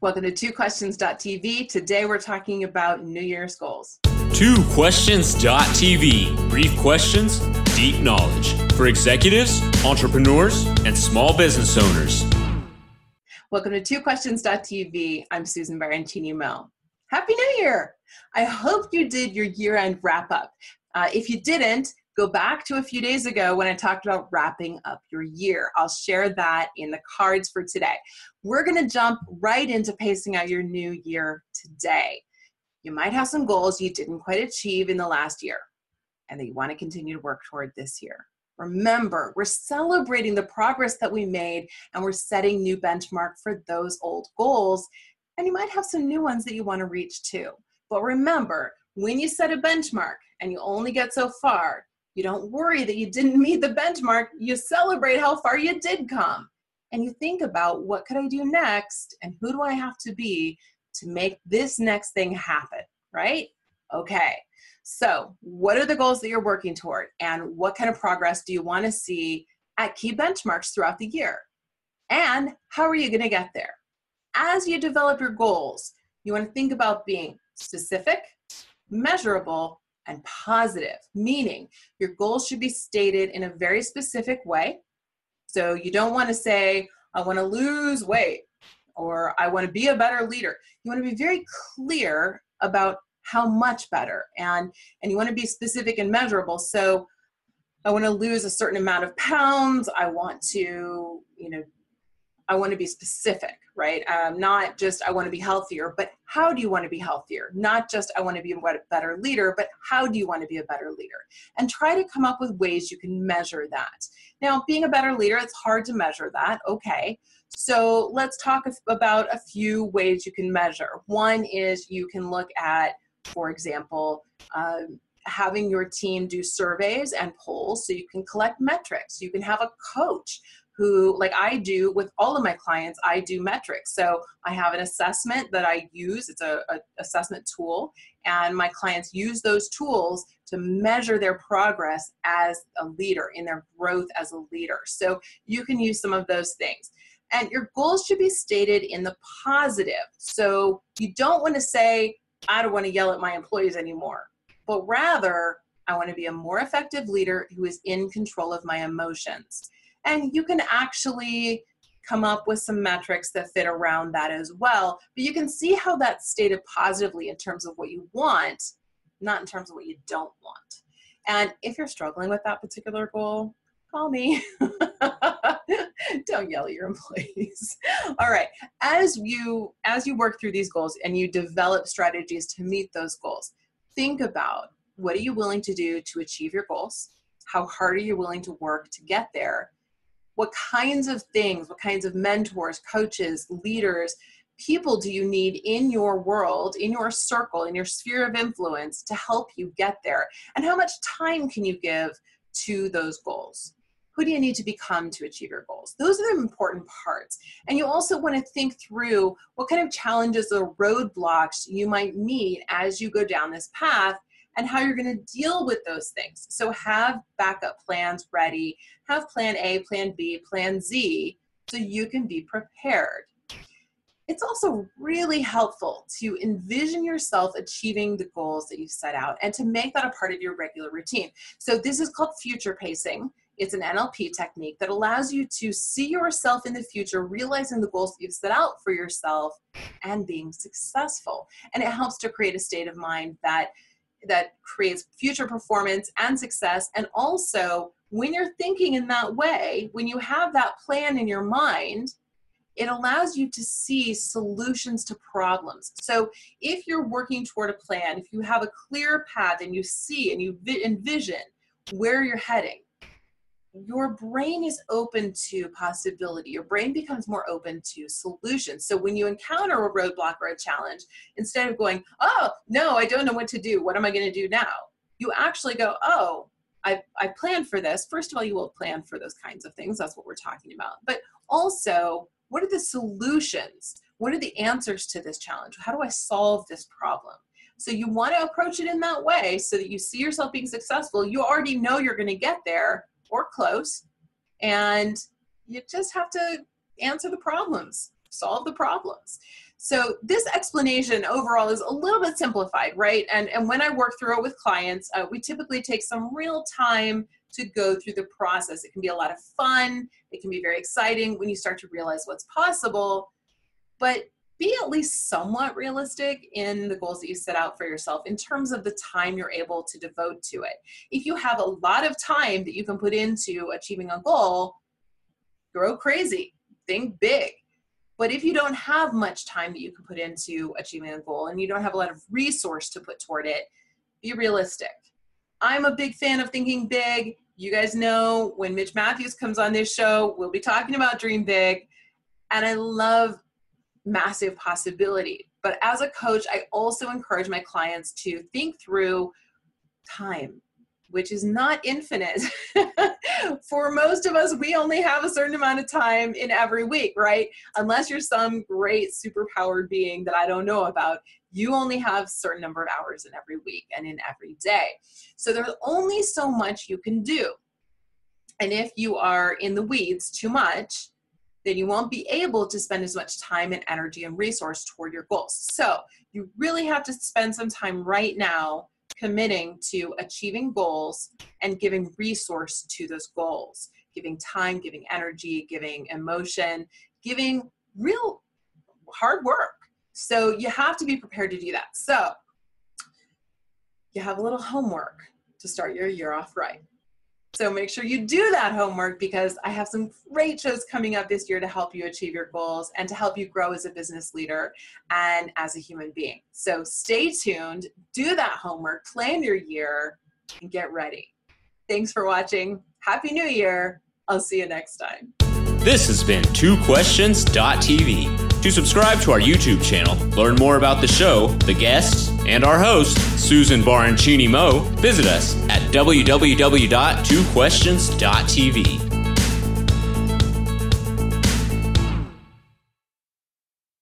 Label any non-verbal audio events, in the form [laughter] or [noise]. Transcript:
Welcome to Two twoquestions.tv. Today we're talking about New Year's goals. Two Twoquestions.tv. Brief questions, deep knowledge for executives, entrepreneurs, and small business owners. Welcome to Two twoquestions.tv. I'm Susan Baroncini Moe. Happy New Year! I hope you did your year end wrap up. Uh, if you didn't, go back to a few days ago when I talked about wrapping up your year. I'll share that in the cards for today. We're going to jump right into pacing out your new year today. You might have some goals you didn't quite achieve in the last year and that you want to continue to work toward this year. Remember, we're celebrating the progress that we made and we're setting new benchmark for those old goals. And you might have some new ones that you want to reach too. But remember, when you set a benchmark and you only get so far, you don't worry that you didn't meet the benchmark. You celebrate how far you did come. And you think about what could I do next and who do I have to be to make this next thing happen, right? Okay. So, what are the goals that you're working toward and what kind of progress do you want to see at key benchmarks throughout the year? And how are you going to get there? As you develop your goals, you want to think about being specific, measurable, and positive, meaning your goals should be stated in a very specific way. So you don't want to say, I want to lose weight or I want to be a better leader. You want to be very clear about how much better and and you want to be specific and measurable. So I want to lose a certain amount of pounds. I want to, you know, I want to be specific, right? Um, not just I want to be healthier, but how do you want to be healthier? Not just I want to be a better leader, but how do you want to be a better leader? And try to come up with ways you can measure that. Now, being a better leader, it's hard to measure that. Okay. So let's talk about a few ways you can measure. One is you can look at, for example, um, having your team do surveys and polls so you can collect metrics. You can have a coach who like i do with all of my clients i do metrics. So i have an assessment that i use it's a, assessment tool and my clients use those tools to measure their progress as a leader in their growth as a leader. So you can use some of those things. And your goals should be stated in the positive. So you don't want to say i don't want to yell at my employees anymore but rather i want to be a more effective leader who is in control of my emotions and you can actually come up with some metrics that fit around that as well. But you can see how that's stated positively in terms of what you want, not in terms of what you don't want. And if you're struggling with that particular goal, call me. [laughs] don't yell at your employees. [laughs] All right. As you as you work through these goals and you develop strategies to meet those goals, think about what are you willing to do to achieve your goals? How hard are you willing to work to get there? What kinds of things, what kinds of mentors, coaches, leaders, people do you need in your world, in your circle, in your sphere of influence to help you get there? And how much time can you give to those goals? Who do you need to become to achieve your goals? Those are the important parts. And you also want to think through what kind of challenges or roadblocks you might meet as you go down this path and how you're going to deal with those things. So have backup plans ready, have plan A, plan B, plan Z, so you can be prepared. It's also really helpful to envision yourself achieving the goals that you've set out and to make that a part of your regular routine. So, this is called future pacing. It's an NLP technique that allows you to see yourself in the future, realizing the goals that you've set out for yourself and being successful. And it helps to create a state of mind that that creates future performance and success. And also when you're thinking in that way when you have that plan in your mind it allows you to see solutions to problems. So if you're working toward a plan if you have a clear path and you see and you envision where you're heading your brain is open to possibility. Your brain becomes more open to solutions. So when you encounter a roadblock or a challenge, instead of going, oh, no, I don't know what to do. What am I going to do now? You actually go, oh, I, I planned for this. First of all, you will plan for those kinds of things. That's what we're talking about. But also, what are the solutions? What are the answers to this challenge? How do I solve this problem? So you want to approach it in that way so that you see yourself being successful. You already know you're going to get there or close. And you just have to answer the problems, solve the problems. So this explanation overall is a little bit simplified, right? And, and when I work through it with clients, uh, we typically take some real time to go through the process. It can be a lot of fun. It can be very exciting when you start to realize what's possible. But be at least somewhat realistic in the goals that you set out for yourself in terms of the time you're able to devote to it. If you have a lot of time that you can put into achieving a goal, grow crazy, think big. But if you don't have much time that you can put into achieving a goal and you don't have a lot of resource to put toward it, be realistic. I'm a big fan of thinking big. You guys know when Mitch Matthews comes on this show, we'll be talking about dream big. And I love massive possibility. But as a coach, I also encourage my clients to think through time, which is not infinite. [laughs] For most of us, we only have a certain amount of time in every week, right? Unless you're some great superpowered being that I don't know about, you only have a certain number of hours in every week and in every day. So there's only so much you can do. And if you are in the weeds too much, then you won't be able to spend as much time and energy and resource toward your goals. So you really have to spend some time right now committing to achieving goals and giving resource to those goals, giving time, giving energy, giving emotion, giving real hard work. So you have to be prepared to do that. So you have a little homework to start your year off right. So make sure you do that homework because I have some great shows coming up this year to help you achieve your goals and to help you grow as a business leader and as a human being. So stay tuned, do that homework, plan your year, and get ready. Thanks for watching. Happy New Year. I'll see you next time. This has been TwoQuestions.tv. To subscribe to our YouTube channel, learn more about the show, the guests, and our host, Susan Baroncini Moe, visit us at www.twoquestions.tv.